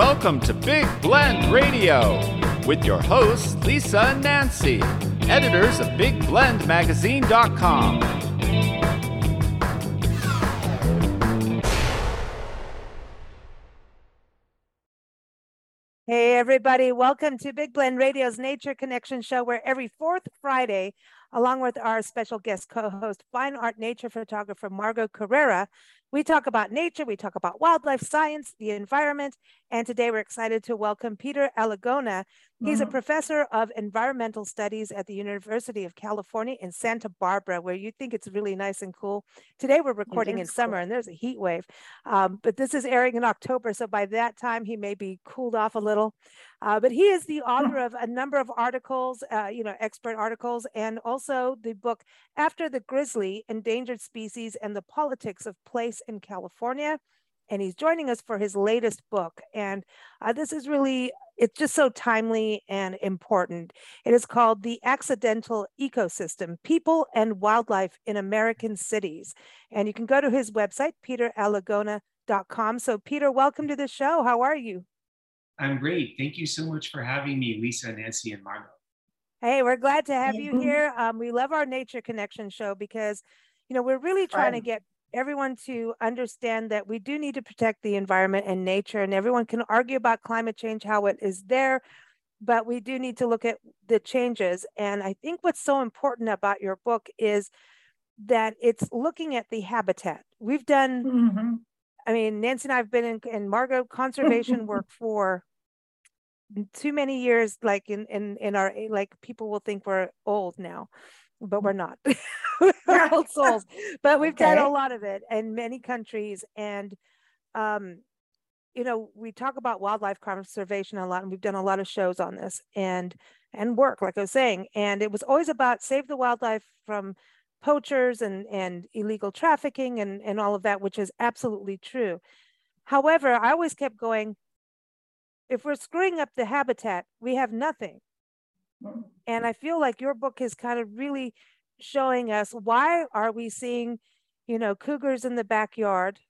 Welcome to Big Blend Radio with your hosts, Lisa and Nancy, editors of BigBlendMagazine.com. Hey, everybody, welcome to Big Blend Radio's Nature Connection show, where every fourth Friday, along with our special guest co host, fine art nature photographer Margot Carrera, we talk about nature, we talk about wildlife science, the environment, and today we're excited to welcome Peter Alagona. He's mm-hmm. a professor of environmental studies at the University of California in Santa Barbara, where you think it's really nice and cool. Today we're recording in summer cool. and there's a heat wave, um, but this is airing in October, so by that time he may be cooled off a little. Uh, but he is the author of a number of articles, uh, you know, expert articles, and also the book After the Grizzly Endangered Species and the Politics of Place in California. And he's joining us for his latest book. And uh, this is really, it's just so timely and important. It is called The Accidental Ecosystem People and Wildlife in American Cities. And you can go to his website, peteralagona.com. So, Peter, welcome to the show. How are you? I'm great. Thank you so much for having me, Lisa, Nancy, and Margot. Hey, we're glad to have you here. Um, we love our Nature Connection show because, you know, we're really trying to get everyone to understand that we do need to protect the environment and nature. And everyone can argue about climate change, how it is there, but we do need to look at the changes. And I think what's so important about your book is that it's looking at the habitat. We've done, mm-hmm. I mean, Nancy and I have been in, in Margot conservation work for too many years like in in in our like people will think we're old now but we're not we're old souls but we've okay. done a lot of it in many countries and um you know we talk about wildlife conservation a lot and we've done a lot of shows on this and and work like i was saying and it was always about save the wildlife from poachers and and illegal trafficking and and all of that which is absolutely true however i always kept going if we're screwing up the habitat, we have nothing. And I feel like your book is kind of really showing us why are we seeing, you know, cougars in the backyard,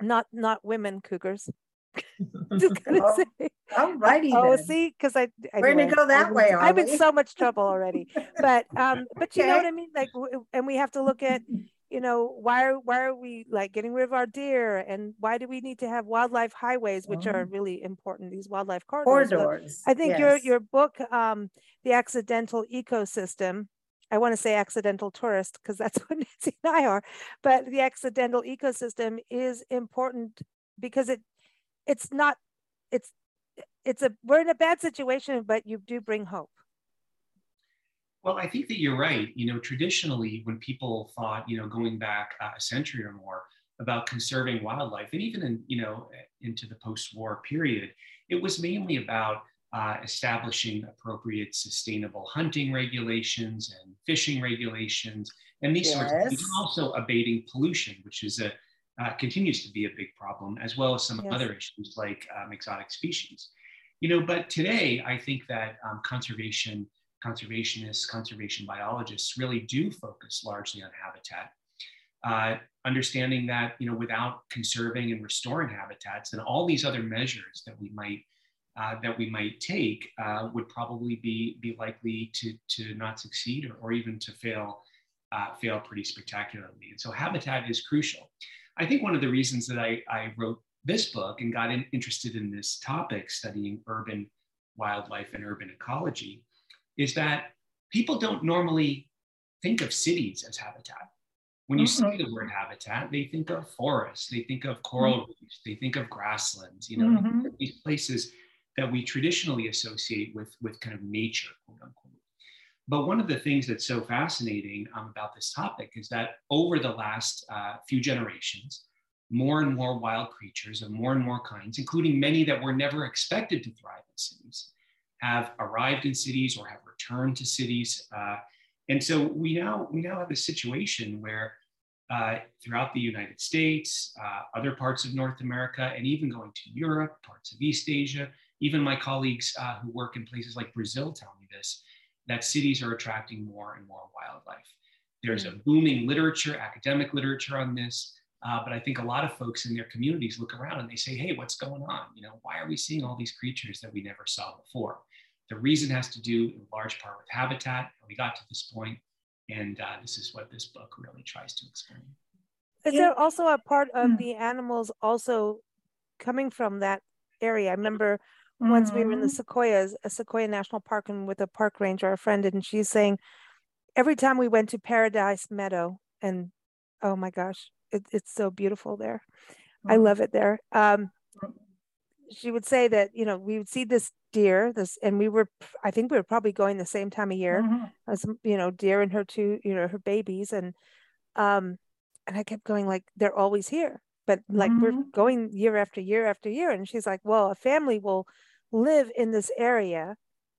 not not women cougars. Just gonna oh, say. I'm writing. Oh, see, because I we're gonna go that I'm, way. I'm in so much trouble already. But um, but okay. you know what I mean. Like, and we have to look at you know why are why are we like getting rid of our deer and why do we need to have wildlife highways which are oh. really important these wildlife corridors, corridors. i think yes. your your book um the accidental ecosystem i want to say accidental tourist because that's what nancy and i are but the accidental ecosystem is important because it it's not it's it's a we're in a bad situation but you do bring hope well, I think that you're right. You know, traditionally, when people thought, you know, going back uh, a century or more about conserving wildlife, and even in, you know, into the post-war period, it was mainly about uh, establishing appropriate sustainable hunting regulations and fishing regulations and these yes. sorts of things, and also abating pollution, which is a uh, continues to be a big problem, as well as some yes. other issues like um, exotic species. You know, but today I think that um, conservation conservationists, conservation biologists really do focus largely on habitat. Uh, understanding that you know without conserving and restoring habitats and all these other measures that we might uh, that we might take uh, would probably be be likely to to not succeed or, or even to fail uh, fail pretty spectacularly. And so habitat is crucial. I think one of the reasons that I, I wrote this book and got in, interested in this topic, studying urban wildlife and urban ecology, is that people don't normally think of cities as habitat. When you mm-hmm. say the word habitat, they think of forests, they think of coral mm-hmm. reefs, they think of grasslands, you know, mm-hmm. these places that we traditionally associate with, with kind of nature, quote unquote. But one of the things that's so fascinating um, about this topic is that over the last uh, few generations, more and more wild creatures of more and more kinds, including many that were never expected to thrive in cities, have arrived in cities or have returned to cities. Uh, and so we now we now have a situation where uh, throughout the United States, uh, other parts of North America, and even going to Europe, parts of East Asia, even my colleagues uh, who work in places like Brazil tell me this, that cities are attracting more and more wildlife. There's a booming literature, academic literature on this. Uh, but I think a lot of folks in their communities look around and they say, hey, what's going on? You know, why are we seeing all these creatures that we never saw before? The reason has to do in large part with habitat. We got to this point, and uh, this is what this book really tries to explain. Is there also a part of mm. the animals also coming from that area? I remember mm-hmm. once we were in the mm-hmm. Sequoias, a Sequoia National Park, and with a park ranger, a friend, and she's saying every time we went to Paradise Meadow, and oh my gosh, it, it's so beautiful there. Mm-hmm. I love it there. Um, she would say that you know we would see this deer this and we were i think we were probably going the same time of year mm-hmm. as you know deer and her two you know her babies and um and I kept going like they're always here, but like mm-hmm. we're going year after year after year. And she's like, well, a family will live in this area.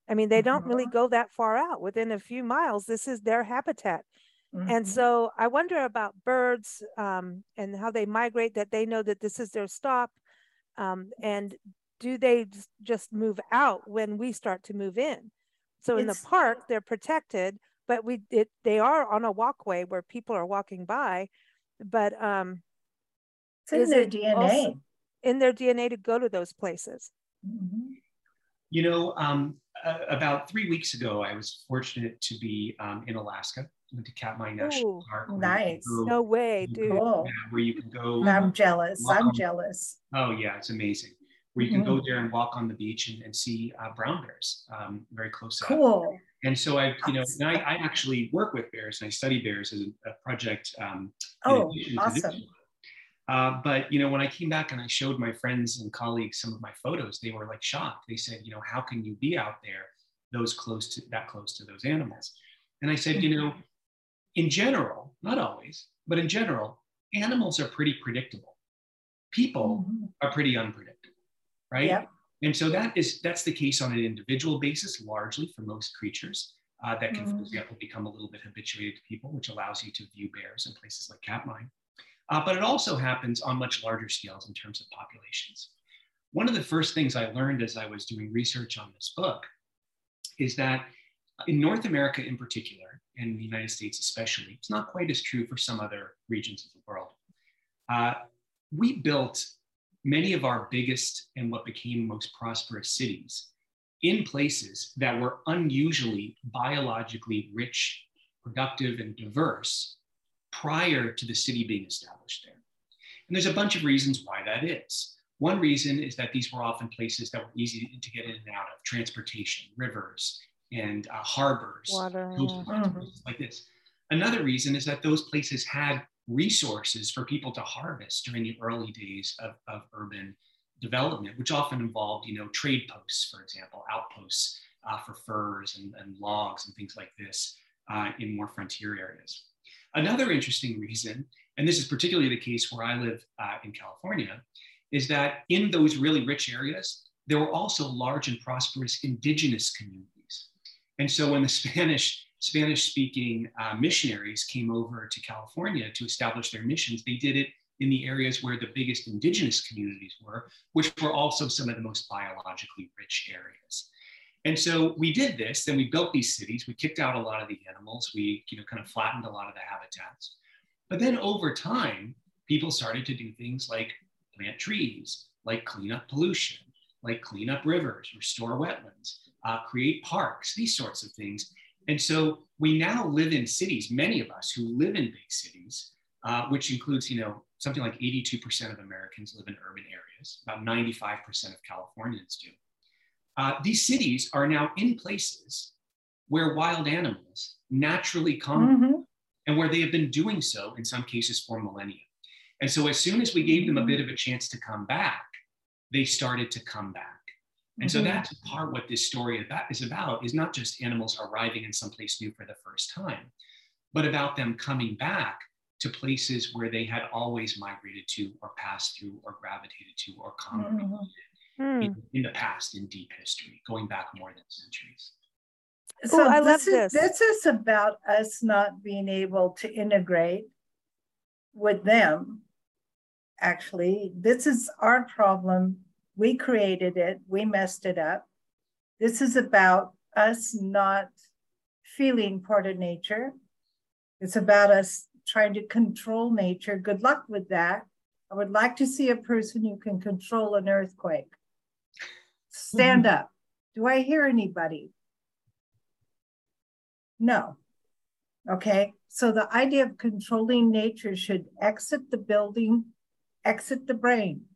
I mean, they don't really mm-hmm. go that far out. Within a few miles, this is their habitat. Mm-hmm. And so I wonder about birds um, and how they migrate, that they know that this is their stop. Um, and do they just move out when we start to move in? So in it's, the park, they're protected, but we it, they are on a walkway where people are walking by but um it's in their DNA. In their DNA to go to those places. Mm-hmm. You know, um, uh, about three weeks ago, I was fortunate to be um, in Alaska. Went to Katmai National Park. Nice. Go, no way, dude. Cool. Yeah, where you can go. I'm jealous. I'm on, jealous. Oh yeah, it's amazing. Where you can mm-hmm. go there and walk on the beach and, and see uh, brown bears um, very close. Up. Cool. And so I, you know, I, I, actually work with bears and I study bears as a, a project. Um, oh, awesome. Uh, but you know, when I came back and I showed my friends and colleagues some of my photos, they were like shocked. They said, you know, how can you be out there, those close to that close to those animals? And I said, you know, in general, not always, but in general, animals are pretty predictable. People mm-hmm. are pretty unpredictable, right? Yep. And so that is that's the case on an individual basis, largely for most creatures. Uh, that can, mm-hmm. for example, become a little bit habituated to people, which allows you to view bears in places like Katmai. Uh, but it also happens on much larger scales in terms of populations. One of the first things I learned as I was doing research on this book is that in North America in particular, and the United States especially, it's not quite as true for some other regions of the world. Uh, we built many of our biggest and what became most prosperous cities in places that were unusually biologically rich, productive, and diverse prior to the city being established there. And there's a bunch of reasons why that is. One reason is that these were often places that were easy to get in and out of transportation, rivers, and uh, harbors, Water. like this. Another reason is that those places had resources for people to harvest during the early days of, of urban development, which often involved, you know, trade posts, for example, outposts uh, for furs and, and, logs and things like this uh, in more frontier areas. Another interesting reason, and this is particularly the case where I live uh, in California, is that in those really rich areas, there were also large and prosperous indigenous communities. And so when the Spanish Spanish speaking uh, missionaries came over to California to establish their missions, they did it in the areas where the biggest indigenous communities were, which were also some of the most biologically rich areas. And so we did this, then we built these cities, we kicked out a lot of the animals, we you know, kind of flattened a lot of the habitats. But then over time, people started to do things like plant trees, like clean up pollution, like clean up rivers, restore wetlands, uh, create parks, these sorts of things. And so we now live in cities, many of us who live in big cities, uh, which includes, you know, something like 82% of Americans live in urban areas, about 95% of Californians do. Uh, these cities are now in places where wild animals naturally come mm-hmm. and where they have been doing so in some cases for millennia. And so as soon as we gave them a bit of a chance to come back, they started to come back. And so mm-hmm. that's part what this story is about is not just animals arriving in some place new for the first time, but about them coming back to places where they had always migrated to or passed through or gravitated to or congregated mm-hmm. in, in, the past in deep history, going back more than centuries. So Ooh, I love this. Is, this is about us not being able to integrate with them. Actually, this is our problem we created it, we messed it up. This is about us not feeling part of nature. It's about us trying to control nature. Good luck with that. I would like to see a person who can control an earthquake. Stand mm-hmm. up. Do I hear anybody? No. Okay. So the idea of controlling nature should exit the building, exit the brain.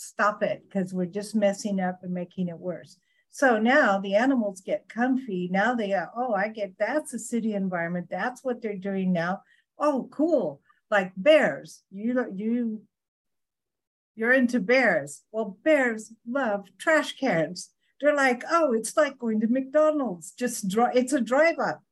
Stop it because we're just messing up and making it worse. So now the animals get comfy. Now they are, oh, I get that's a city environment. That's what they're doing now. Oh, cool. Like bears. You you you're into bears. Well, bears love trash cans. They're like, oh, it's like going to McDonald's. Just draw, it's a drive up.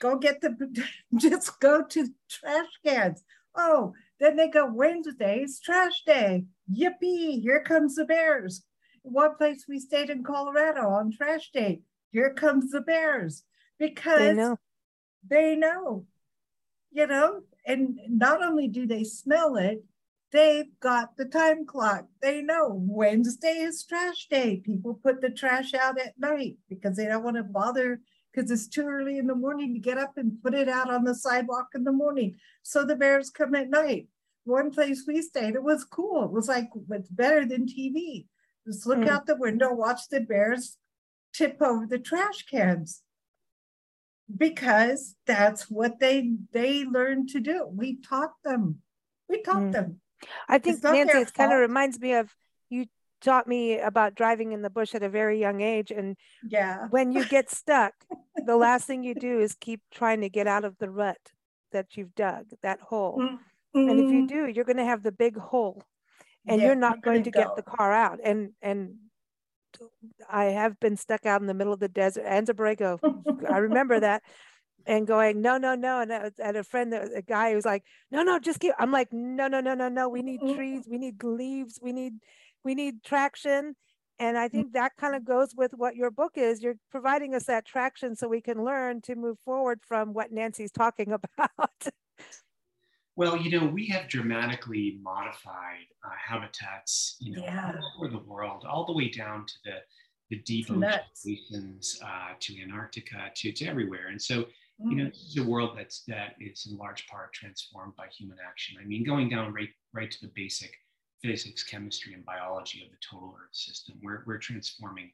Go get the, just go to trash cans. Oh, then they go, Wednesday's trash day. Yippee, here comes the bears. One place we stayed in Colorado on trash day. Here comes the bears because they know. they know, you know, and not only do they smell it, they've got the time clock. They know Wednesday is trash day. People put the trash out at night because they don't want to bother because it's too early in the morning to get up and put it out on the sidewalk in the morning. So the bears come at night. One place we stayed, it was cool. It was like it's better than TV. Just look mm. out the window, watch the bears tip over the trash cans because that's what they they learned to do. We taught them. We taught mm. them. I think Nancy, it kind of reminds me of taught me about driving in the bush at a very young age. And yeah, when you get stuck, the last thing you do is keep trying to get out of the rut that you've dug, that hole. Mm-hmm. And if you do, you're going to have the big hole and yeah, you're not going to go. get the car out. And, and, I have been stuck out in the middle of the desert, Anza I remember that and going, no, no, no. And I had a friend, that a guy who was like, no, no, just keep. I'm like, no, no, no, no, no. We need mm-hmm. trees. We need leaves. We need, we need traction. And I mm. think that kind of goes with what your book is. You're providing us that traction so we can learn to move forward from what Nancy's talking about. well, you know, we have dramatically modified uh, habitats, you know, yeah. all over the world, all the way down to the the deep oceans, uh, to Antarctica, to, to everywhere. And so you know, mm. this is a world that's that is in large part transformed by human action. I mean, going down right right to the basic physics, chemistry, and biology of the total Earth system, we're we're transforming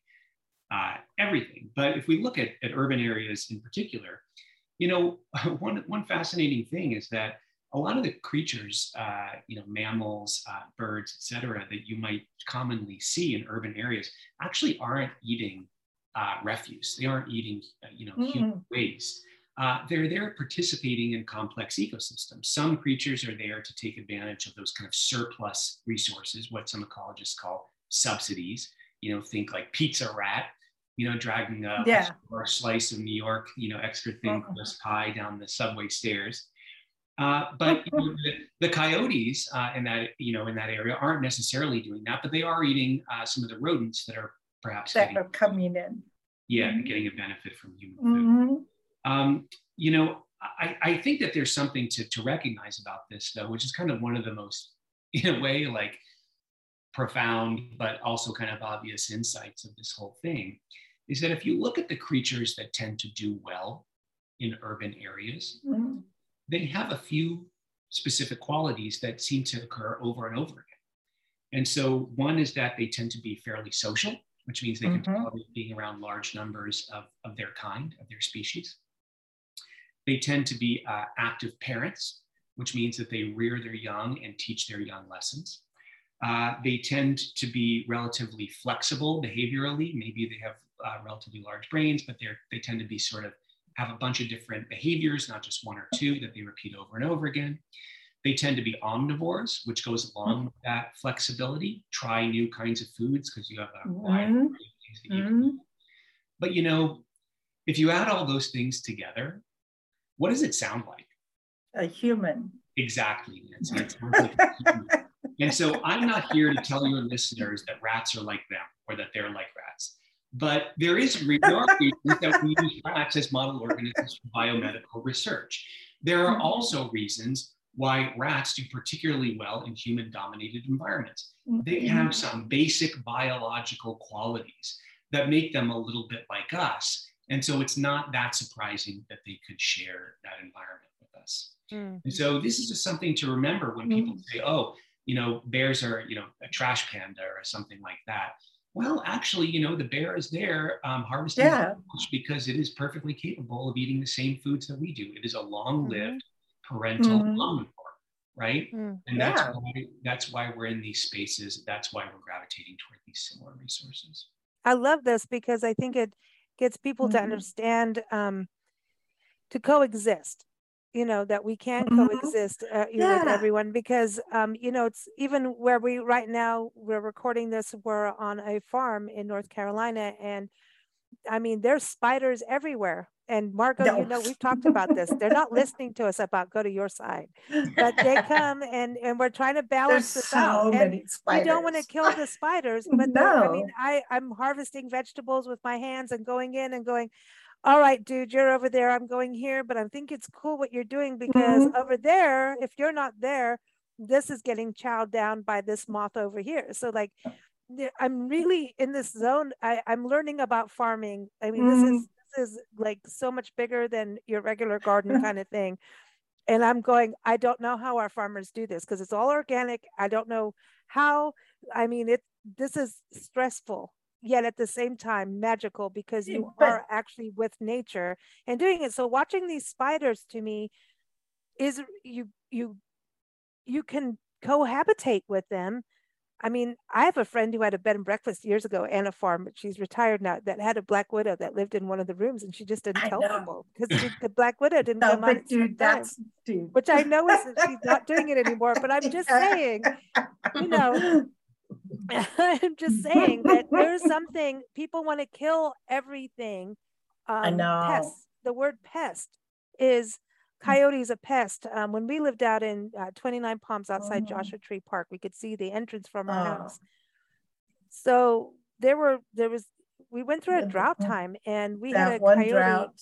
uh, everything. But if we look at, at urban areas in particular, you know, one one fascinating thing is that a lot of the creatures, uh, you know, mammals, uh, birds, etc., that you might commonly see in urban areas actually aren't eating uh, refuse. They aren't eating, uh, you know, mm-hmm. human waste uh, they're there participating in complex ecosystems. Some creatures are there to take advantage of those kind of surplus resources, what some ecologists call subsidies. You know, think like pizza rat, you know, dragging a, yeah. a slice of New York, you know, extra thin uh-huh. crust pie down the subway stairs. Uh, but you know, the, the, coyotes uh, in that you know in that area aren't necessarily doing that, but they are eating uh, some of the rodents that are perhaps that getting, are coming in. Yeah, mm-hmm. getting a benefit from human food. Mm-hmm. Um, you know, I, I, think that there's something to, to recognize about this, though, which is kind of one of the most, in a way, like profound, but also kind of obvious insights of this whole thing is that if you look at the creatures that tend to do well in urban areas, mm-hmm. they have a few specific qualities that seem to occur over and over again. And so, one is that they tend to be fairly social, which means they can mm-hmm. tolerate being around large numbers of, of their kind, of their species. They tend to be uh, active parents, which means that they rear their young and teach their young lessons. Uh, they tend to be relatively flexible behaviorally. Maybe they have uh, relatively large brains, but they they tend to be sort of have a bunch of different behaviors, not just one or two that they repeat over and over again. They tend to be omnivores, which goes along with that flexibility. Try new kinds of foods because you have a wide mm-hmm. variety of things that you mm-hmm. But you know, if you add all those things together, what does it sound like? A human. Exactly. Like and so I'm not here to tell your listeners that rats are like them or that they're like rats. But there is a reason that we use rats as model organisms for biomedical research. There are also reasons why rats do particularly well in human dominated environments. They mm-hmm. have some basic biological qualities that make them a little bit like us. And so it's not that surprising that they could share that environment with us. Mm. And so this is just something to remember when people mm. say, oh, you know, bears are, you know, a trash panda or something like that. Well, actually, you know, the bear is there um, harvesting yeah. because it is perfectly capable of eating the same foods that we do. It is a long-lived mm-hmm. parental mm-hmm. omnivore, right? Mm, and that's yeah. why that's why we're in these spaces. That's why we're gravitating toward these similar resources. I love this because I think it gets people mm-hmm. to understand um, to coexist you know that we can mm-hmm. coexist uh, yeah. with everyone because um, you know it's even where we right now we're recording this we're on a farm in north carolina and i mean there's spiders everywhere and margot no. you know we've talked about this they're not listening to us about go to your side but they come and and we're trying to balance there's this so out many and spiders. we don't want to kill the spiders but no. i mean i i'm harvesting vegetables with my hands and going in and going all right, dude, you're over there. I'm going here, but I think it's cool what you're doing because mm-hmm. over there, if you're not there, this is getting chowed down by this moth over here. So, like, I'm really in this zone. I, I'm learning about farming. I mean, mm-hmm. this is this is like so much bigger than your regular garden kind of thing. And I'm going, I don't know how our farmers do this because it's all organic. I don't know how. I mean, it this is stressful yet at the same time magical because you are actually with nature and doing it so watching these spiders to me is you you you can cohabitate with them i mean i have a friend who had a bed and breakfast years ago and a farm but she's retired now that had a black widow that lived in one of the rooms and she just didn't I tell know. people because the black widow didn't no, come on dude, that's, dude. which i know is she's not doing it anymore but i'm just saying you know I'm just saying that there's something people want to kill everything. Um, I know. Pests. The word pest is coyotes a pest. Um, when we lived out in uh, 29 Palms outside oh. Joshua Tree Park, we could see the entrance from our oh. house. So there were there was we went through a drought time and we that had a coyote. Drought.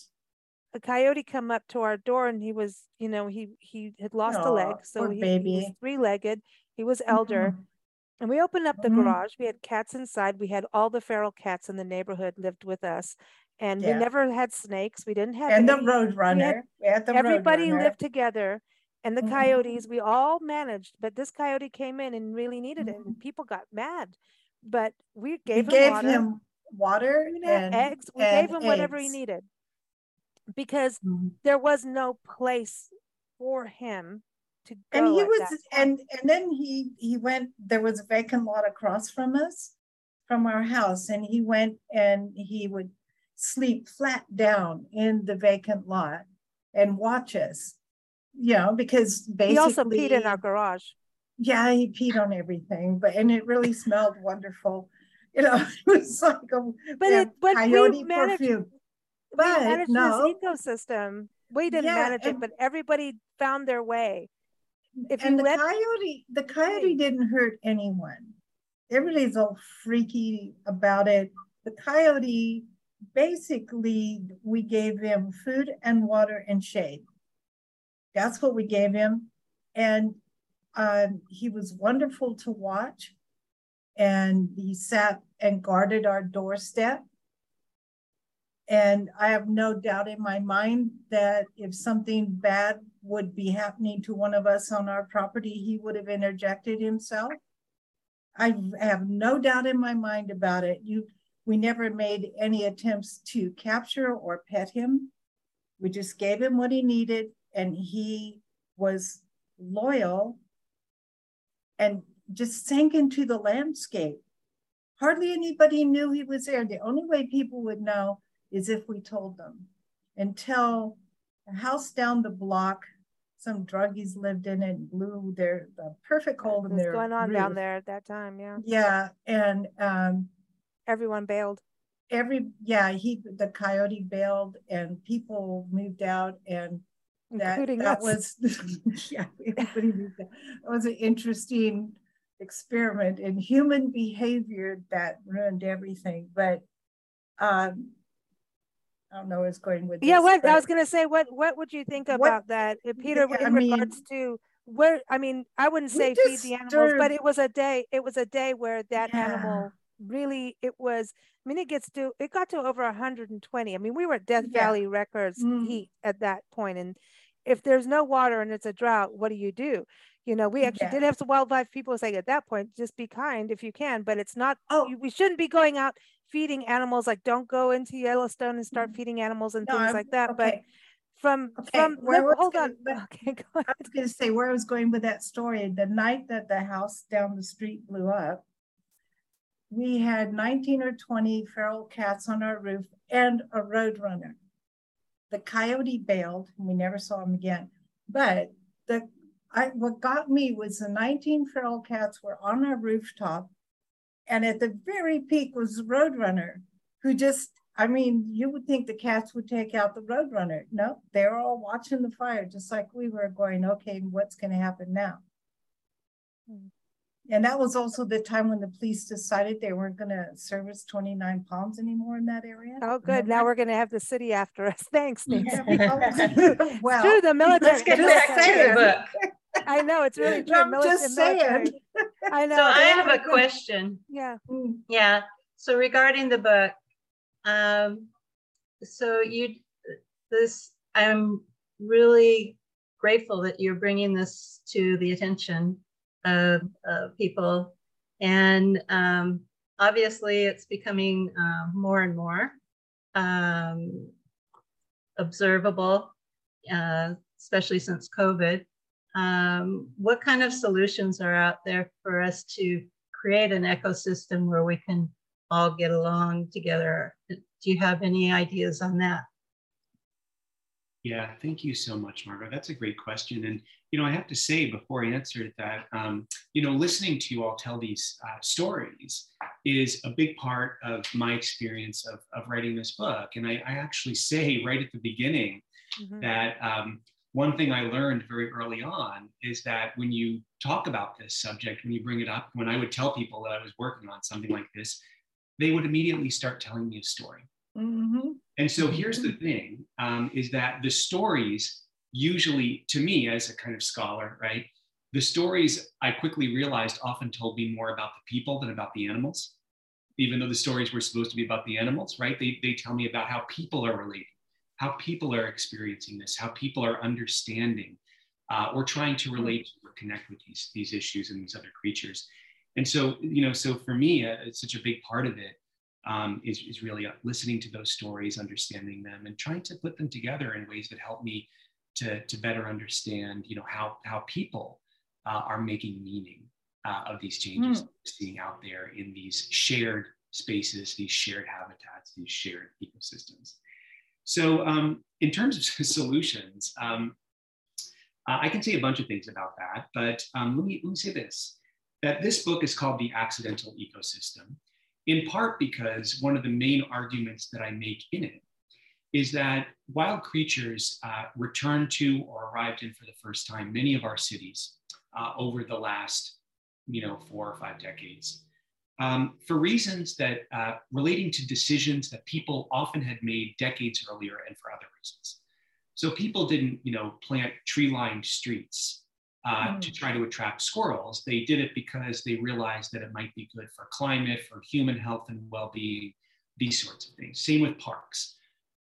A coyote come up to our door and he was, you know, he he had lost oh, a leg, so he, he, was three legged. He was elder. Mm-hmm and we opened up the mm-hmm. garage. We had cats inside. We had all the feral cats in the neighborhood lived with us. And yeah. we never had snakes. We didn't have and any, the road runner. We had, we had everybody lived together. And the mm-hmm. coyotes, we all managed, but this coyote came in and really needed it. And mm-hmm. people got mad. But we gave, we him, gave water. him water and eggs. We and gave him whatever he needed because mm-hmm. there was no place for him to go. and he was and and then he he went there was a vacant lot across from us from our house and he went and he would sleep flat down in the vacant lot and watch us you know because basically he also peed in our garage yeah he peed on everything but and it really smelled wonderful you know it was like a but it but we managed, perfume. but we managed no. this ecosystem we didn't yeah, manage it but everybody found their way if and the let... coyote, the coyote didn't hurt anyone. Everybody's all freaky about it. The coyote, basically, we gave him food and water and shade. That's what we gave him. And um, he was wonderful to watch. And he sat and guarded our doorstep. And I have no doubt in my mind that if something bad would be happening to one of us on our property, he would have interjected himself. I have no doubt in my mind about it. You, we never made any attempts to capture or pet him. We just gave him what he needed, and he was loyal and just sank into the landscape. Hardly anybody knew he was there. The only way people would know is if we told them. Until a house down the block some druggies lived in it, blew their the perfect hole in their going on roof. down there at that time, yeah. Yeah, and um, everyone bailed. Every yeah, he the coyote bailed, and people moved out, and that Including that us. was yeah, everybody moved out. It was an interesting experiment in human behavior that ruined everything, but. Um, I don't know where it's going with. Yeah, this, what I was going to say, what what would you think about what, that, Peter? in I regards mean, to where, I mean, I wouldn't say feed the animals, but it was a day. It was a day where that yeah. animal really. It was. I mean, it gets to. It got to over 120. I mean, we were at Death yeah. Valley Records mm. heat at that point, and if there's no water and it's a drought, what do you do? You know, we actually yeah. did have some wildlife people saying at that point, just be kind if you can, but it's not, oh, we shouldn't be going out feeding animals. Like, don't go into Yellowstone and start mm-hmm. feeding animals and no, things I'm, like that. Okay. But from, okay. from, where hold on. okay, go ahead. I was going to say where I was going with that story. The night that the house down the street blew up, we had 19 or 20 feral cats on our roof and a roadrunner. The coyote bailed and we never saw him again. But the I, what got me was the 19 feral cats were on our rooftop. And at the very peak was the roadrunner who just, I mean, you would think the cats would take out the roadrunner. No, they're all watching the fire, just like we were going, okay, what's going to happen now? Hmm. And that was also the time when the police decided they weren't going to service 29 Palms anymore in that area. Oh, good. Now we're going to have the city after us. Thanks, Nancy. well, through the military. Let's get back to the book. I know it's really true. I'm just saying. I know. So I have a question. Yeah. Hmm. Yeah. So regarding the book, um, so you, this, I'm really grateful that you're bringing this to the attention of, of people. And um, obviously, it's becoming uh, more and more um, observable, uh, especially since COVID. Um, what kind of solutions are out there for us to create an ecosystem where we can all get along together? Do you have any ideas on that? Yeah, thank you so much, Margot. That's a great question. And, you know, I have to say before I answer that, um, you know, listening to you all tell these uh, stories is a big part of my experience of, of writing this book. And I, I actually say right at the beginning mm-hmm. that um, one thing I learned very early on is that when you talk about this subject, when you bring it up, when I would tell people that I was working on something like this, they would immediately start telling me a story. Mm-hmm. And so here's the thing um, is that the stories usually, to me as a kind of scholar, right, the stories I quickly realized often told me more about the people than about the animals. Even though the stories were supposed to be about the animals, right? They, they tell me about how people are relating, how people are experiencing this, how people are understanding uh, or trying to relate or connect with these, these issues and these other creatures. And so, you know, so for me, uh, it's such a big part of it um, is, is really uh, listening to those stories, understanding them, and trying to put them together in ways that help me to, to better understand, you know, how, how people uh, are making meaning uh, of these changes mm. seeing out there in these shared spaces, these shared habitats, these shared ecosystems. So um, in terms of solutions, um, uh, I can say a bunch of things about that, but um, let, me, let me say this, that this book is called The Accidental Ecosystem in part because one of the main arguments that I make in it is that wild creatures uh, returned to or arrived in for the first time many of our cities uh, over the last, you know, four or five decades. Um, for reasons that uh, relating to decisions that people often had made decades earlier and for other reasons. So people didn't, you know, plant tree-lined streets uh, mm. to try to attract squirrels. They did it because they realized that it might be good for climate, for human health and well-being, these sorts of things. Same with parks.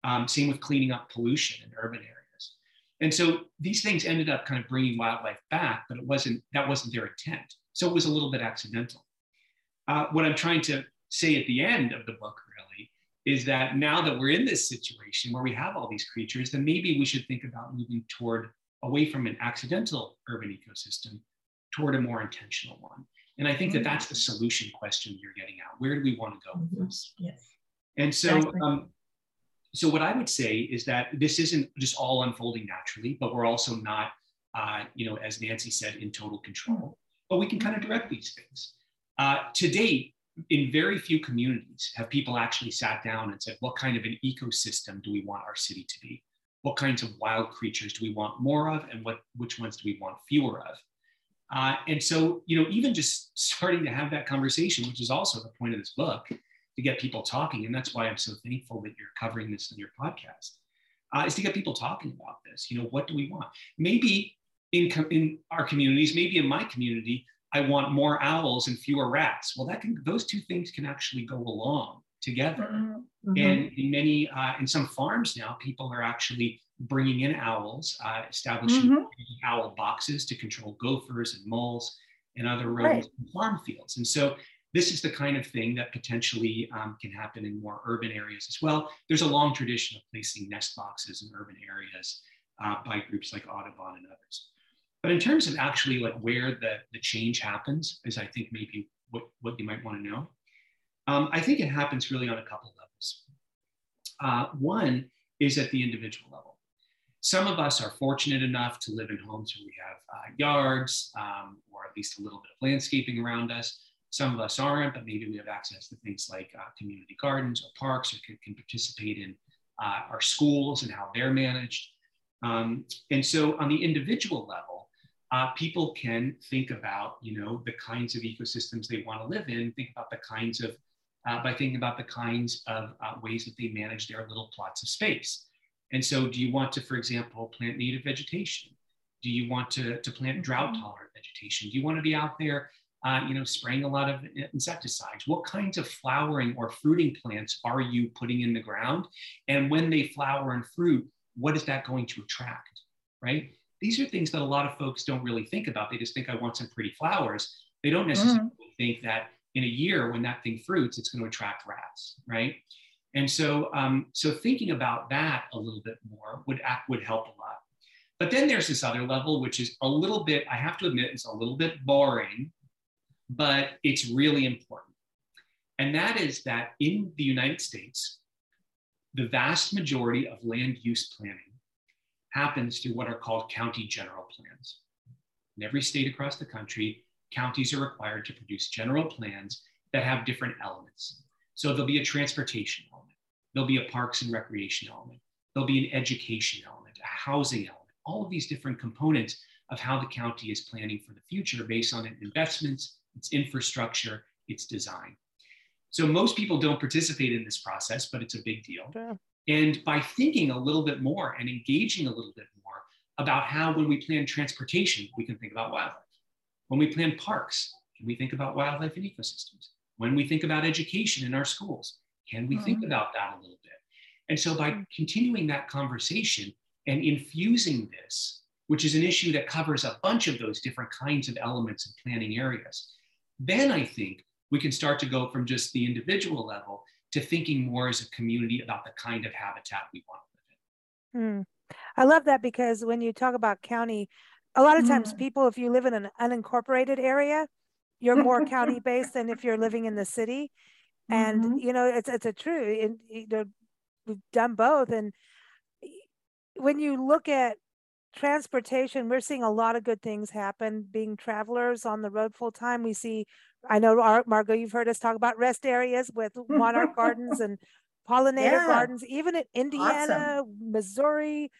Um, same with cleaning up pollution in urban areas. And so these things ended up kind of bringing wildlife back, but it wasn't that wasn't their intent. So it was a little bit accidental. Uh, what I'm trying to say at the end of the book really is that now that we're in this situation where we have all these creatures, then maybe we should think about moving toward away from an accidental urban ecosystem toward a more intentional one. And I think that that's the solution question you're getting at. Where do we want to go with mm-hmm. this? Yes. And so, um, so what I would say is that this isn't just all unfolding naturally, but we're also not, uh, you know, as Nancy said, in total control. But we can kind of direct these things. Uh, to date, in very few communities have people actually sat down and said, what kind of an ecosystem do we want our city to be? What kinds of wild creatures do we want more of and what which ones do we want fewer of? Uh, and so you know even just starting to have that conversation which is also the point of this book to get people talking and that's why i'm so thankful that you're covering this in your podcast uh, is to get people talking about this. You know what do we want? Maybe in, in our communities maybe in my community i want more owls and fewer rats. Well that can those two things can actually go along together. Mm-hmm. And in many, uh, in some farms now, people are actually bringing in owls, uh, establishing mm-hmm. owl boxes to control gophers and moles and other rodents right. in farm fields. And so this is the kind of thing that potentially um, can happen in more urban areas as well. There's a long tradition of placing nest boxes in urban areas uh, by groups like Audubon and others. But in terms of actually like where the, the change happens, is I think maybe what, what you might want to know. Um, I think it happens really on a couple levels. Uh, one is at the individual level. Some of us are fortunate enough to live in homes where we have uh, yards um, or at least a little bit of landscaping around us. Some of us aren't, but maybe we have access to things like uh, community gardens or parks or can, can participate in uh, our schools and how they're managed. Um, and so on the individual level, uh, people can think about, you know, the kinds of ecosystems they want to live in, think about the kinds of, uh, by thinking about the kinds of uh, ways that they manage their little plots of space. And so do you want to, for example, plant native vegetation? Do you want to, to plant drought tolerant vegetation? Do you want to be out there, uh, you know, spraying a lot of insecticides? What kinds of flowering or fruiting plants are you putting in the ground? And when they flower and fruit, what is that going to attract, right? These are things that a lot of folks don't really think about. They just think I want some pretty flowers. They don't necessarily mm. think that in a year when that thing fruits, it's going to attract rats, right? And so, um, so thinking about that a little bit more would act, would help a lot. But then there's this other level, which is a little bit, I have to admit, it's a little bit boring, but it's really important. And that is that in the United States, the vast majority of land use planning happens through what are called county general plans. In every state across the country, counties are required to produce general plans that have different elements. So there'll be a transportation element, there'll be a parks and recreation element, there'll be an education element, a housing element, all of these different components of how the county is planning for the future based on its investments, its infrastructure, its design. So most people don't participate in this process, but it's a big deal. Sure. And by thinking a little bit more and engaging a little bit more about how, when we plan transportation, we can think about wildlife. When we plan parks, can we think about wildlife and ecosystems? When we think about education in our schools, can we mm-hmm. think about that a little bit? And so, by mm-hmm. continuing that conversation and infusing this, which is an issue that covers a bunch of those different kinds of elements and planning areas, then I think we can start to go from just the individual level to thinking more as a community about the kind of habitat we want to live in. Mm. I love that because when you talk about county, a lot of times mm. people, if you live in an unincorporated area, you're more county based than if you're living in the city. And mm-hmm. you know, it's it's a true. And you know, we've done both. And when you look at transportation, we're seeing a lot of good things happen. Being travelers on the road full time, we see I know, Our, Margot, you've heard us talk about rest areas with monarch gardens and pollinator yeah. gardens, even in Indiana, awesome. Missouri,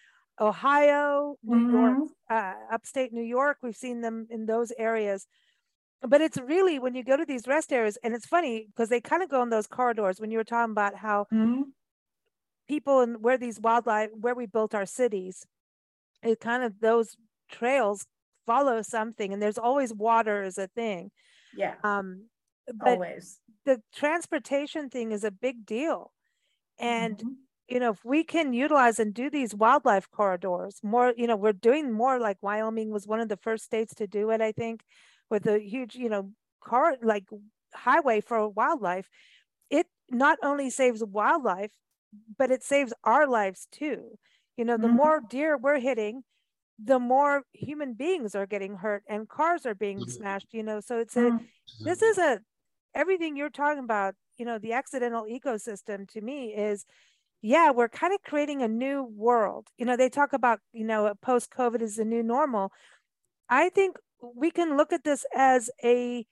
Ohio, New mm-hmm. York, uh, upstate New York. We've seen them in those areas. But it's really when you go to these rest areas, and it's funny because they kind of go in those corridors when you were talking about how mm-hmm. people and where these wildlife, where we built our cities, it kind of those trails follow something, and there's always water as a thing. Yeah. Um, always. The transportation thing is a big deal. And, mm-hmm. You know, if we can utilize and do these wildlife corridors more, you know, we're doing more like Wyoming was one of the first states to do it, I think, with a huge, you know, car like highway for wildlife. It not only saves wildlife, but it saves our lives too. You know, the mm-hmm. more deer we're hitting, the more human beings are getting hurt and cars are being mm-hmm. smashed you know so it's a mm-hmm. this is a everything you're talking about you know the accidental ecosystem to me is yeah we're kind of creating a new world. You know they talk about you know post covid is the new normal. I think we can look at this as a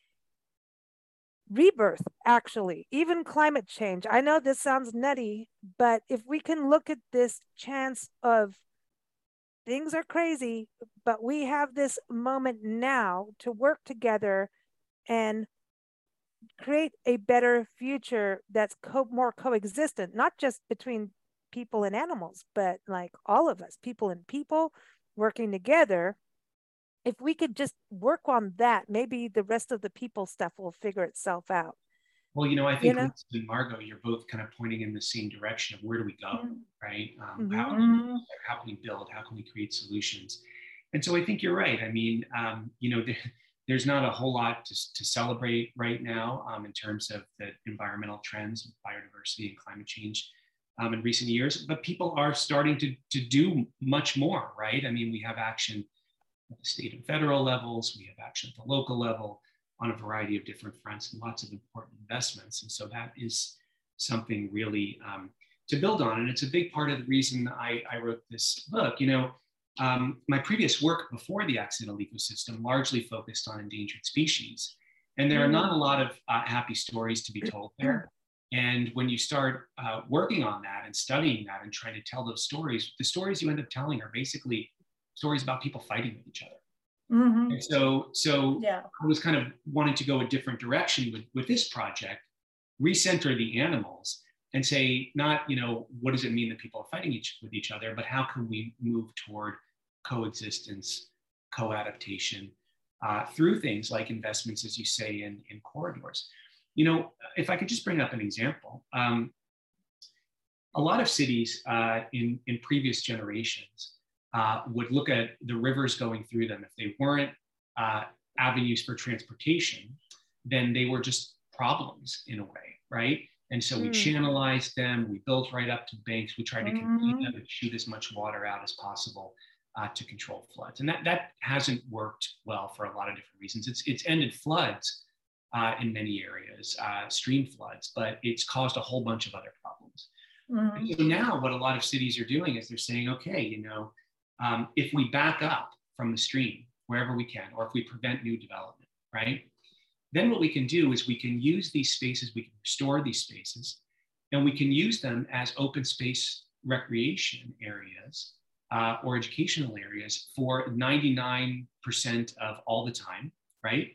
rebirth actually even climate change. I know this sounds nutty but if we can look at this chance of things are crazy, but we have this moment now to work together and create a better future that's co- more coexistent, not just between people and animals, but like all of us, people and people working together. If we could just work on that, maybe the rest of the people stuff will figure itself out. Well, you know, I think you know? and Margot, you're both kind of pointing in the same direction of where do we go, mm-hmm. right? Um, mm-hmm. How, how can we build? How can we create solutions? And so I think you're right. I mean, um, you know, there's not a whole lot to, to celebrate right now um, in terms of the environmental trends, biodiversity and climate change um, in recent years, but people are starting to, to do much more, right? I mean, we have action at the state and federal levels, we have action at the local level on a variety of different fronts and lots of important investments. And so that is something really um, to build on. And it's a big part of the reason I, I wrote this book. You know, um, my previous work before the accidental ecosystem largely focused on endangered species. And there are not a lot of uh, happy stories to be told there. And when you start uh, working on that and studying that and trying to tell those stories, the stories you end up telling are basically stories about people fighting with each other. Mm-hmm. And so, so yeah. I was kind of wanting to go a different direction with, with this project, recenter the animals and say, not, you know, what does it mean that people are fighting each with each other, but how can we move toward coexistence, co-adaptation uh, through things like investments, as you say, in, in corridors. You know, if I could just bring up an example, um, a lot of cities uh, in, in previous generations uh, would look at the rivers going through them. If they weren't uh, avenues for transportation, then they were just problems in a way, right? And so we mm. channelized them, we built right up to banks, we tried to contain mm-hmm. them and shoot as much water out as possible uh, to control floods. And that, that hasn't worked well for a lot of different reasons. It's, it's ended floods uh, in many areas, uh, stream floods, but it's caused a whole bunch of other problems. Mm-hmm. So now what a lot of cities are doing is they're saying, okay, you know, um, if we back up from the stream wherever we can, or if we prevent new development, right? Then what we can do is we can use these spaces, we can restore these spaces, and we can use them as open space recreation areas uh, or educational areas for 99% of all the time, right?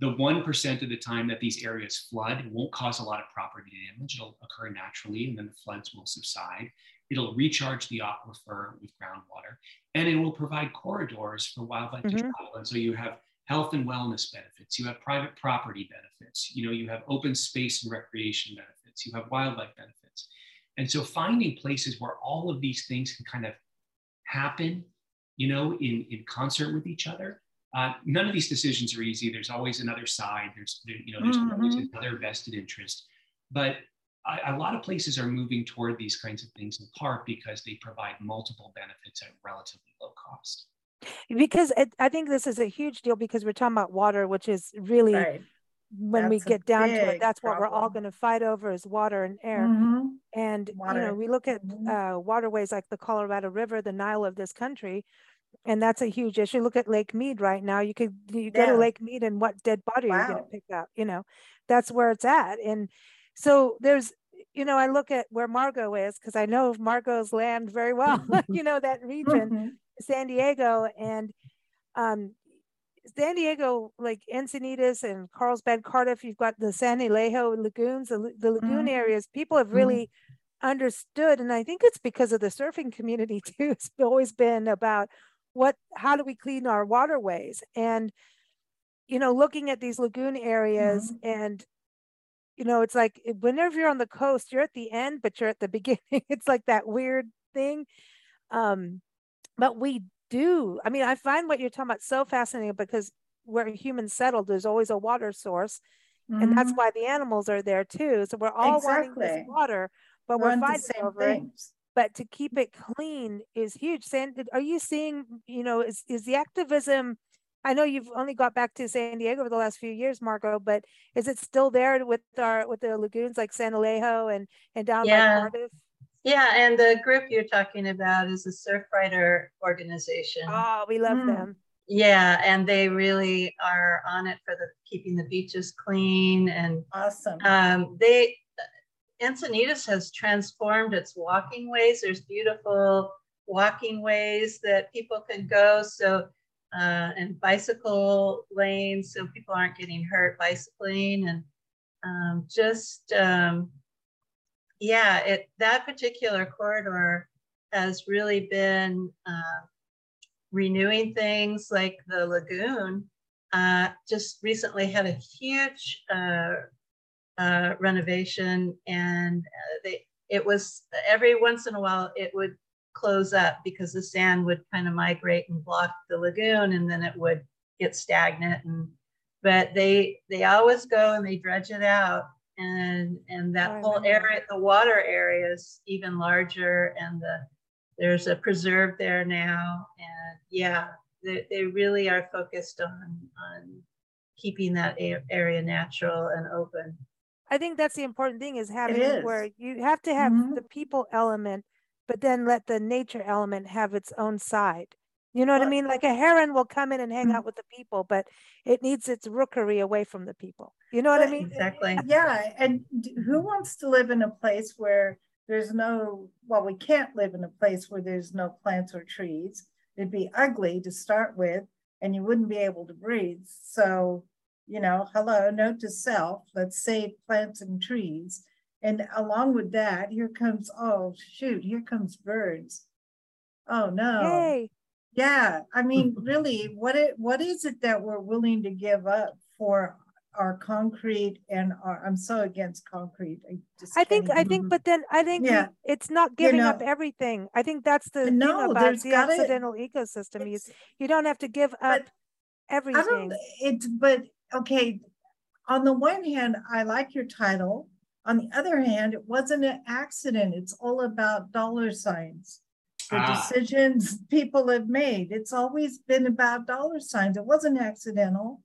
The 1% of the time that these areas flood, won't cause a lot of property damage. It'll occur naturally, and then the floods will subside. It'll recharge the aquifer with groundwater, and it will provide corridors for wildlife mm-hmm. to travel. And so you have health and wellness benefits, you have private property benefits, you know, you have open space and recreation benefits, you have wildlife benefits. And so finding places where all of these things can kind of happen, you know, in, in concert with each other. Uh, none of these decisions are easy. There's always another side. There's, there, you know, there's mm-hmm. always another vested interest. But a lot of places are moving toward these kinds of things in part because they provide multiple benefits at relatively low cost. Because it, I think this is a huge deal because we're talking about water, which is really right when that's we get down to it that's problem. what we're all going to fight over is water and air mm-hmm. and water. you know we look at mm-hmm. uh, waterways like the colorado river the nile of this country and that's a huge issue look at lake mead right now you could you go to lake mead and what dead body wow. are you going to pick up you know that's where it's at and so there's you know i look at where margot is because i know margot's land very well you know that region mm-hmm. san diego and um, San Diego, like Encinitas and Carlsbad, Cardiff, you've got the San Elijo lagoons, the, the lagoon mm-hmm. areas. People have really mm-hmm. understood, and I think it's because of the surfing community too. It's always been about what, how do we clean our waterways, and you know, looking at these lagoon areas, mm-hmm. and you know, it's like whenever you're on the coast, you're at the end, but you're at the beginning. it's like that weird thing. Um, but we do. I mean, I find what you're talking about so fascinating because where humans settled, there's always a water source. Mm-hmm. And that's mm-hmm. why the animals are there too. So we're all exactly. wanting this water, but we're, we're fighting over things. it. But to keep it clean is huge. San, are you seeing, you know, is, is the activism? I know you've only got back to San Diego over the last few years, Margot, but is it still there with our with the lagoons like San Elijo and and down yeah. by Cardiff? Yeah, and the group you're talking about is a Surfrider organization. Oh, we love mm. them. Yeah, and they really are on it for the keeping the beaches clean and awesome. Um, they Encinitas has transformed its walking ways. There's beautiful walking ways that people can go. So uh, and bicycle lanes, so people aren't getting hurt bicycling, and um, just um, yeah, it that particular corridor has really been uh, renewing things like the lagoon. Uh, just recently had a huge uh, uh, renovation, and uh, they it was every once in a while it would close up because the sand would kind of migrate and block the lagoon, and then it would get stagnant. And but they they always go and they dredge it out, and and that oh, whole area, the water area is even larger, and the there's a preserve there now, and yeah, they, they really are focused on on keeping that area natural and open. I think that's the important thing is having is. where you have to have mm-hmm. the people element, but then let the nature element have its own side. You know what well, I mean? Like a heron will come in and hang mm-hmm. out with the people, but it needs its rookery away from the people. You know what I mean? Exactly. Yeah. And who wants to live in a place where there's no, well, we can't live in a place where there's no plants or trees. It'd be ugly to start with, and you wouldn't be able to breathe. So, you know, hello, note to self, let's save plants and trees. And along with that, here comes, oh, shoot, here comes birds. Oh, no. Yay. Yeah, I mean, really, what it what is it that we're willing to give up for our concrete and our, I'm so against concrete. I, I think I think, but then I think yeah. it's not giving you know, up everything. I think that's the no, thing about the gotta, accidental ecosystem. You you don't have to give up everything. it's but okay. On the one hand, I like your title. On the other hand, it wasn't an accident. It's all about dollar signs the ah. decisions people have made. It's always been about dollar signs. It wasn't accidental.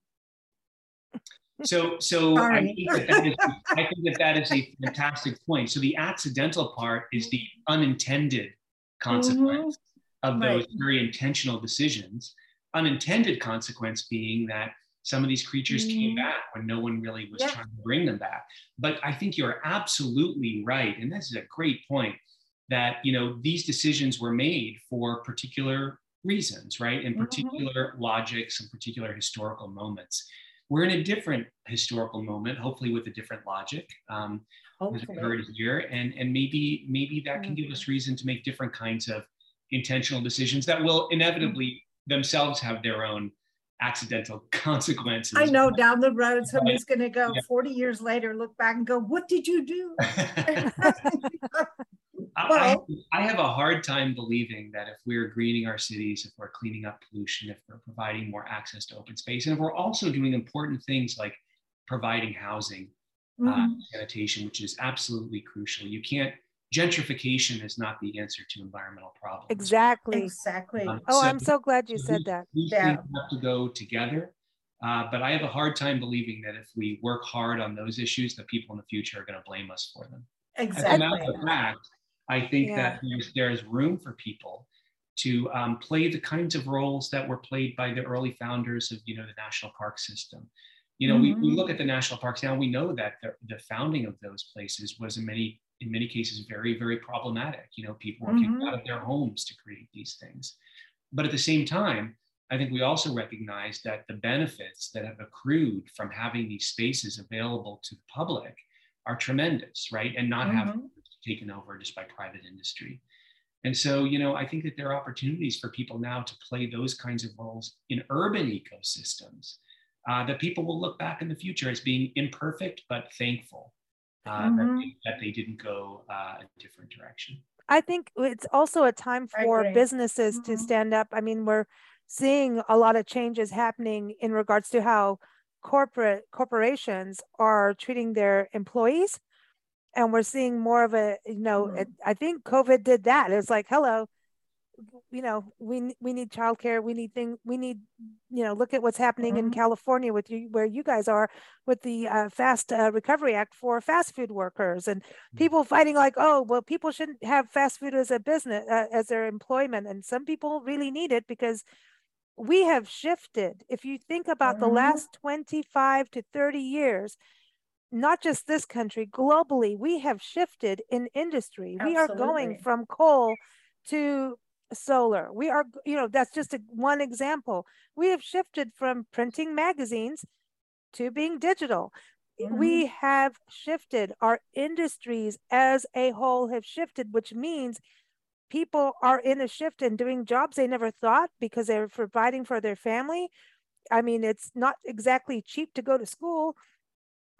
So, so I think, that that is, I think that that is a fantastic point. So the accidental part is the unintended consequence mm-hmm. of those right. very intentional decisions. Unintended consequence being that some of these creatures mm-hmm. came back when no one really was yeah. trying to bring them back. But I think you're absolutely right, and this is a great point that you know these decisions were made for particular reasons right in mm-hmm. particular mm-hmm. logics and particular historical moments we're in a different historical moment hopefully with a different logic um, we heard here and and maybe maybe that can give us mm-hmm. reason to make different kinds of intentional decisions that will inevitably mm-hmm. themselves have their own accidental consequences. I know down the road somebody's going to go yeah. 40 years later, look back and go, What did you do? I, I, have a hard time believing that if we're greening our cities, if we're cleaning up pollution, if we're providing more access to open space, and if we're also doing important things like providing housing, uh, mm-hmm. uh, sanitation, which is absolutely crucial. You can't, gentrification is not the answer to environmental problems. Exactly. Exactly. Um, oh, so I'm so glad you said that. These yeah. things have to go together. Uh, but I have a hard time believing that if we work hard on those issues, that people in the future are going to blame us for them. Exactly. As a matter of fact, I think yeah. that there's, there's room for people to um, play the kinds of roles that were played by the early founders of you know the national park system. You know, mm-hmm. we, we mm-hmm. look at the national parks now. We know that the, the founding of those places was in many in many cases very very problematic. You know, people were mm-hmm. kicked out of their homes to create these things. But at the same time, I think we also recognize that the benefits that have accrued from having these spaces available to the public are tremendous, right? And not mm-hmm. having taken over just by private industry. And so, you know, I think that there are opportunities for people now to play those kinds of roles in urban ecosystems uh, that people will look back in the future as being imperfect but thankful uh, mm-hmm. that, they, that, they, didn't go uh, a different direction. I think it's also a time for businesses mm-hmm. to stand up. I mean, we're seeing a lot of changes happening in regards to how corporate corporations are treating their employees and we're seeing more of a you know mm-hmm. it, i think covid did that it's like hello you know we we need childcare we need thing we need you know look at what's happening mm-hmm. in california with you where you guys are with the uh, fast uh, recovery act for fast food workers and mm-hmm. people fighting like oh well people shouldn't have fast food as a business uh, as their employment and some people really need it because we have shifted if you think about mm-hmm. the last 25 to 30 years not just this country, globally, we have shifted in industry. Absolutely. We are going from coal to solar. We are, you know, that's just a, one example. We have shifted from printing magazines to being digital. Mm-hmm. We have shifted. Our industries as a whole have shifted, which means people are in a shift and doing jobs they never thought because they're providing for their family. I mean, it's not exactly cheap to go to school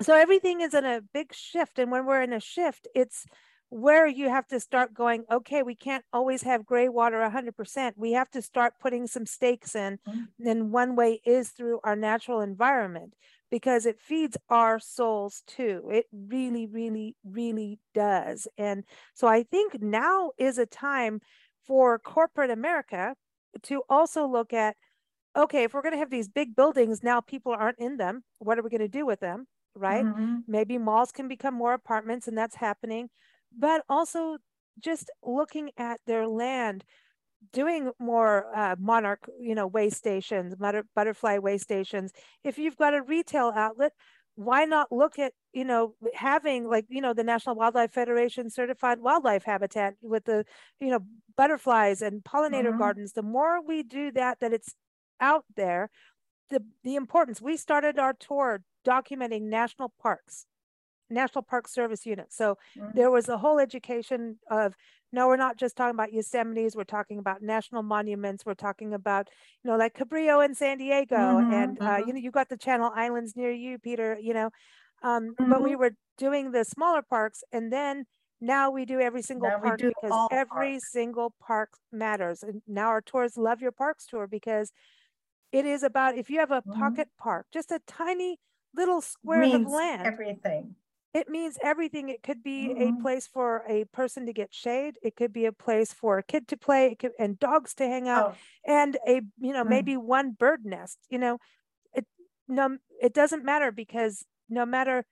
so everything is in a big shift and when we're in a shift it's where you have to start going okay we can't always have gray water 100% we have to start putting some stakes in mm-hmm. and one way is through our natural environment because it feeds our souls too. It really really really does. And so i think now is a time for corporate america to also look at okay if we're going to have these big buildings now people aren't in them. What are we going to do with them right? Mm-hmm. Maybe malls can become more apartments, and that's happening. But also just looking at their land, doing more uh, monarch, you know, way stations, butter, butterfly way stations. If you've got a retail outlet, why not look at you know having like you know the national wildlife federation certified wildlife habitat with the you know butterflies and pollinator mm-hmm. gardens the more we do that that it's out there the the importance we started our tour documenting national parks, National Park Service units. So mm-hmm. there was a whole education of no, we're not just talking about Yosemite's, we're talking about national monuments, we're talking about, you know, like Cabrillo in San Diego. Mm-hmm, and, uh, mm-hmm. you know, you got the Channel Islands near you, Peter, you know. Um, But we mm-hmm. were doing the smaller parks and then now we do every single now park because every parks. single park matters. And now our tours love your parks tour because it is about if you have a mm-hmm. pocket park, just a tiny little square of land. Everything. It means everything. It could be mm-hmm. a place for a person to get shade. It could be a place for a kid to play It could, and dogs to hang out oh. and a, you know, mm-hmm. maybe one bird nest, you know, it, no, it doesn't matter because no matter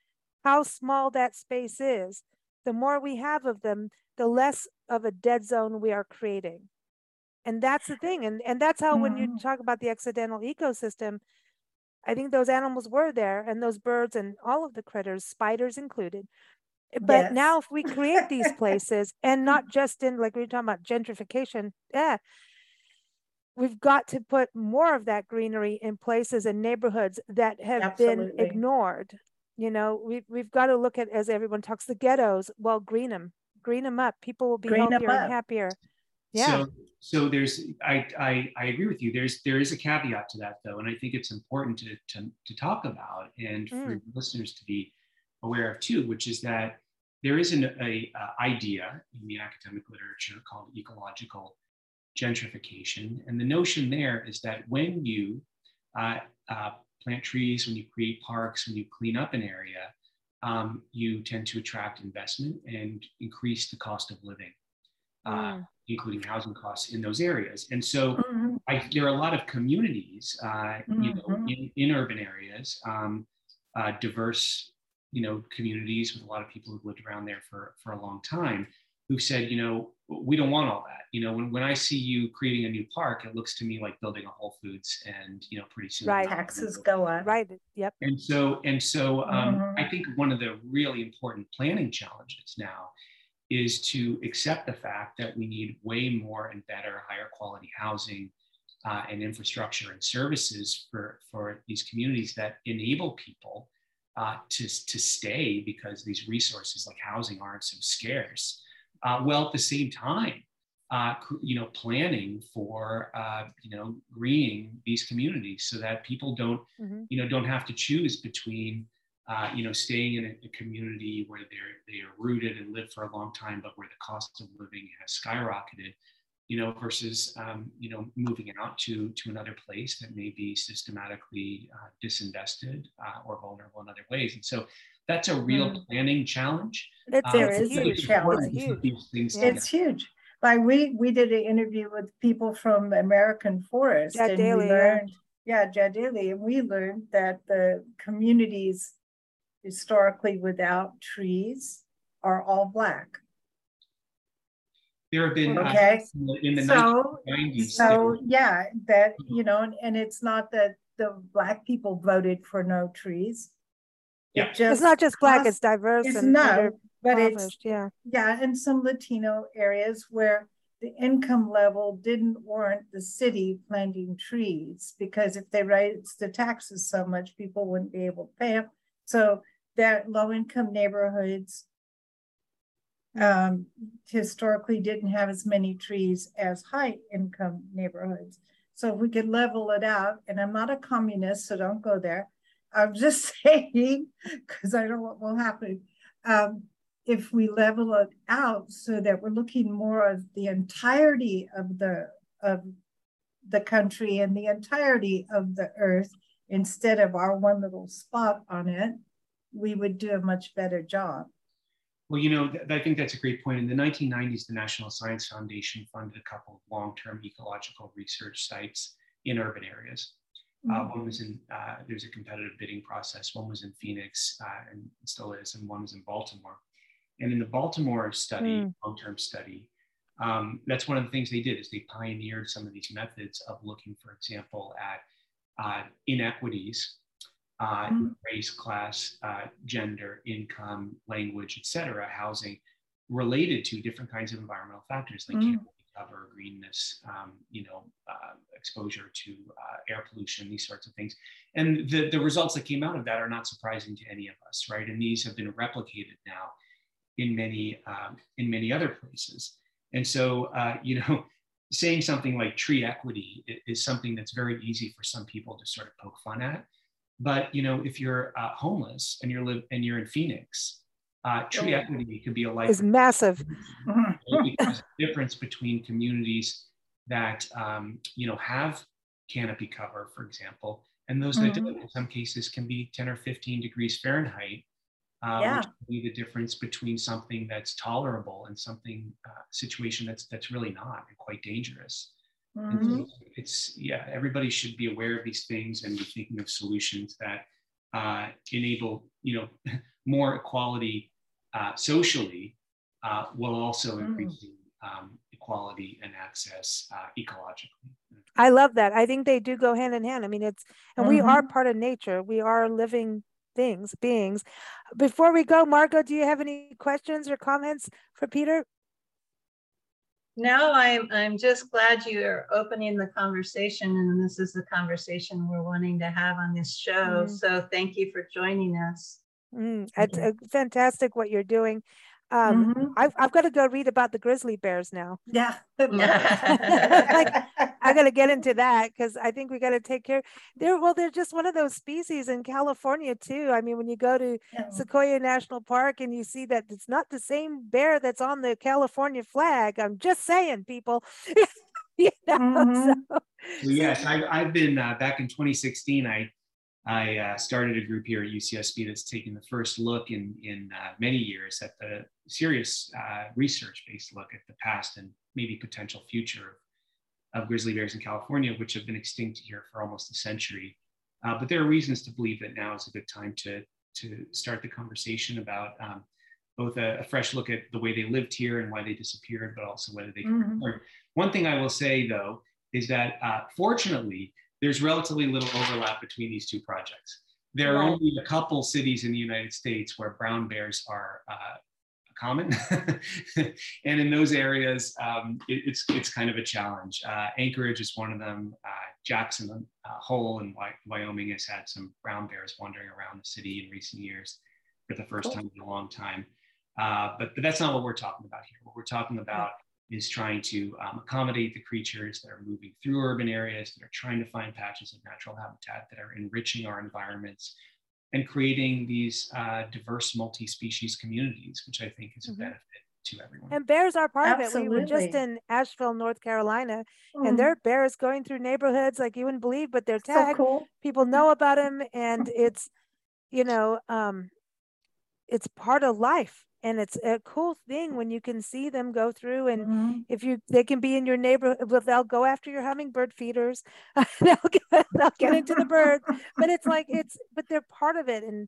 how small that space is, the more we have of them, the less of a dead zone we are creating. And that's the thing. And, and that's how, when you mm-hmm. talk about the accidental ecosystem, I think those animals were there and those birds and all of the critters, spiders included. But yes. now if we create these places and not just in like we are talking about gentrification, yeah, we've got to put more of that greenery in places and neighborhoods that have Absolutely. been ignored. You know, we've we've got to look at as everyone talks the ghettos. Well, green them, green them up. People will be green healthier and happier. Yeah. So, so there's, I, I, I agree with you. There's, there is a caveat to that though. And I think it's important to, to, to talk about and mm. for listeners to be aware of too, which is that there is an a, a idea in the academic literature called ecological gentrification. And the notion there is that when you uh, uh, plant trees, when you create parks, when you clean up an area, um, you tend to attract investment and increase the cost of living. Uh, mm including housing costs in those areas. And so mm-hmm. I, there are a lot of communities, uh, mm-hmm. you know, mm-hmm. in, in urban areas, um, uh, diverse, you know, communities with a lot of people who've lived around there for, for a long time who said, you know, we don't want all that. You know, when, when I see you creating a new park, it looks to me like building a Whole Foods and, you know, pretty soon. Right. Taxes go up. Right. Yep. And so, and so um, mm-hmm. I think one of the really important planning challenges now is to accept the fact that we need way more and better, higher quality housing uh, and infrastructure and services for, for these communities that enable people uh, to, to stay because these resources like housing aren't so scarce. Uh, well, at the same time, uh, you know, planning for uh, you know greening these communities so that people don't mm-hmm. you know don't have to choose between uh, you know, staying in a, a, community where they're they are rooted and live for a long time, but where the cost of living has skyrocketed, you know, versus um, you know moving out to to another place that may be systematically uh, disinvested uh, or vulnerable in other ways. And so that's a real mm. planning challenge. It's, uh, it's a huge challenge. It's huge. It's huge. Like we we did an interview with people from American Forest, and we learned. Yeah, Jad Daley, and we learned that the communities historically without trees are all black. There have been uh, okay. Uh, in the so, 1990s. So yeah, that you know, and it's not that the black people voted for no trees. Yeah. It it's not just black; it's diverse. It's and no, but it's yeah, yeah, in some Latino areas where the income level didn't warrant the city planting trees because if they raised the taxes so much, people wouldn't be able to pay them. So that low income neighborhoods um, historically didn't have as many trees as high income neighborhoods. So if we could level it out, and I'm not a communist, so don't go there. I'm just saying, because I don't know what will happen. Um, if we level it out so that we're looking more of the entirety of the of the country and the entirety of the earth instead of our one little spot on it, we would do a much better job. Well, you know, th- I think that's a great point. In the 1990s, the National Science Foundation funded a couple of long-term ecological research sites in urban areas. Uh, mm-hmm. Uh, one was in, uh, there's a competitive bidding process. One was in Phoenix uh, and still is, and one was in Baltimore. And in the Baltimore study, mm. long-term study, um, that's one of the things they did is they pioneered some of these methods of looking, for example, at uh, inequities, uh, mm. race, class, uh, gender, income, language, etc., housing, related to different kinds of environmental factors like mm. cover, greenness, um, you know, uh, exposure to uh, air pollution, these sorts of things. And the, the results that came out of that are not surprising to any of us, right? And these have been replicated now in many um, in many other places. And so, uh, you know, saying something like tree equity is something that's very easy for some people to sort of poke fun at. But you know, if you're uh, homeless and you're live and you're in Phoenix, uh, tree equity could be a life is massive. because the difference between communities that um, you know have canopy cover, for example, and those that mm-hmm. don't, in some cases, can be 10 or 15 degrees Fahrenheit uh, yeah. which be the difference between something that's tolerable and something uh, situation that's that's really not and quite dangerous. Mm-hmm. It's yeah, everybody should be aware of these things and be thinking of solutions that uh, enable you know more equality uh, socially, uh, while also mm. increasing um, equality and access uh, ecologically. I love that. I think they do go hand in hand. I mean, it's and mm-hmm. we are part of nature. We are living things, beings. Before we go, Margot, do you have any questions or comments for Peter? No, I'm, I'm just glad you're opening the conversation and this is the conversation we're wanting to have on this show. Mm. So thank you for joining us. Mm, it's uh, fantastic what you're doing. Um, mm-hmm. I've, I've got to go read about the grizzly bears now. Yeah. like, I got to get into that because I think we got to take care. They're, well, they're just one of those species in California too. I mean, when you go to yeah. Sequoia National Park and you see that it's not the same bear that's on the California flag. I'm just saying, people. you know, mm-hmm. so. well, yes, I, I've been uh, back in 2016. I I uh, started a group here at UCSB that's taking the first look in, in uh, many years at the serious uh, research-based look at the past and maybe potential future of grizzly bears in California, which have been extinct here for almost a century. Uh, but there are reasons to believe that now is a good time to, to start the conversation about um, both a, a, fresh look at the way they lived here and why they disappeared, but also whether they can mm-hmm. return. One thing I will say though is that uh, fortunately, there's relatively little overlap between these two projects. There are only a couple cities in the United States where brown bears are uh, common. and in those areas, um, it, it's, it's kind of a challenge. Uh, Anchorage is one of them. Uh, Jackson uh, Hole in Wyoming has had some brown bears wandering around the city in recent years for the first cool. time in a long time. Uh, but, but that's not what we're talking about here. What we're talking about is trying to um, accommodate the creatures that are moving through urban areas, that are trying to find patches of natural habitat, that are enriching our environments, and creating these uh, diverse multi-species communities, which I think is mm-hmm. a benefit to everyone. And bears are part Absolutely. of it. We were just in Asheville, North Carolina, mm. and there are bears going through neighborhoods like you wouldn't believe, but they're tagged. So cool. People know about them, and it's, you know, um, it's part of life and it's a cool thing when you can see them go through and mm-hmm. if you they can be in your neighborhood well, they'll go after your hummingbird feeders. They'll, get, they'll get into the bird. But it's like it's but they're part of it and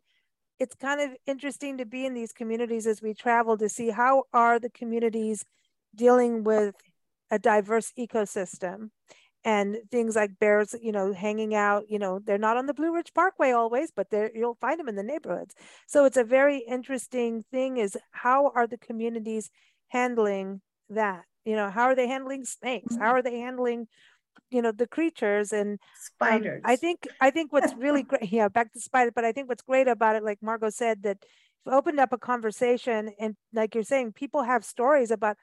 it's kind of interesting to be in these communities as we travel to see how are the communities dealing with a diverse ecosystem and things like bears, you know, hanging out, you know, they're not on the Blue Ridge Parkway always, but there you'll find them in the neighborhoods. So it's a very interesting thing is how are the communities handling that? You know, how are they handling snakes? How mm-hmm. are they handling, you know, the creatures and spiders? Um, I think I think what's really great, yeah, back to spiders, but I think what's great about it, like Margot said, that opened up a conversation and like you're saying, people have stories about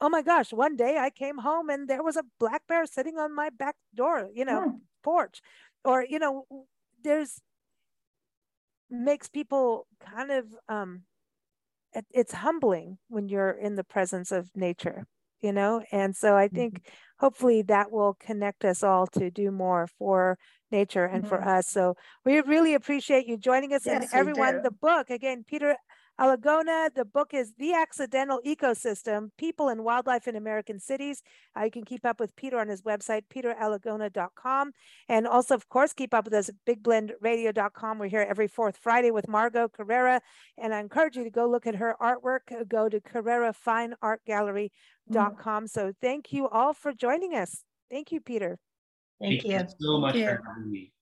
oh my gosh, one day I came home and there was a black bear sitting on my back door, you know, hmm. porch. Or, you know, there's makes people kind of um it, it's humbling when you're in the presence of nature you know and so i think mm-hmm. hopefully that will connect us all to do more for nature and mm-hmm. for us so we really appreciate you joining us yes, and everyone the book again peter Alagona, the book is The Accidental Ecosystem People and Wildlife in American Cities. Uh, you can keep up with Peter on his website, peteralagona.com. And also, of course, keep up with us at bigblendradio.com. We're here every fourth Friday with Margot Carrera. And I encourage you to go look at her artwork. Go to carrerafineartgallery.com. Mm. So thank you all for joining us. Thank you, Peter. Thank, thank you. you so much for having me.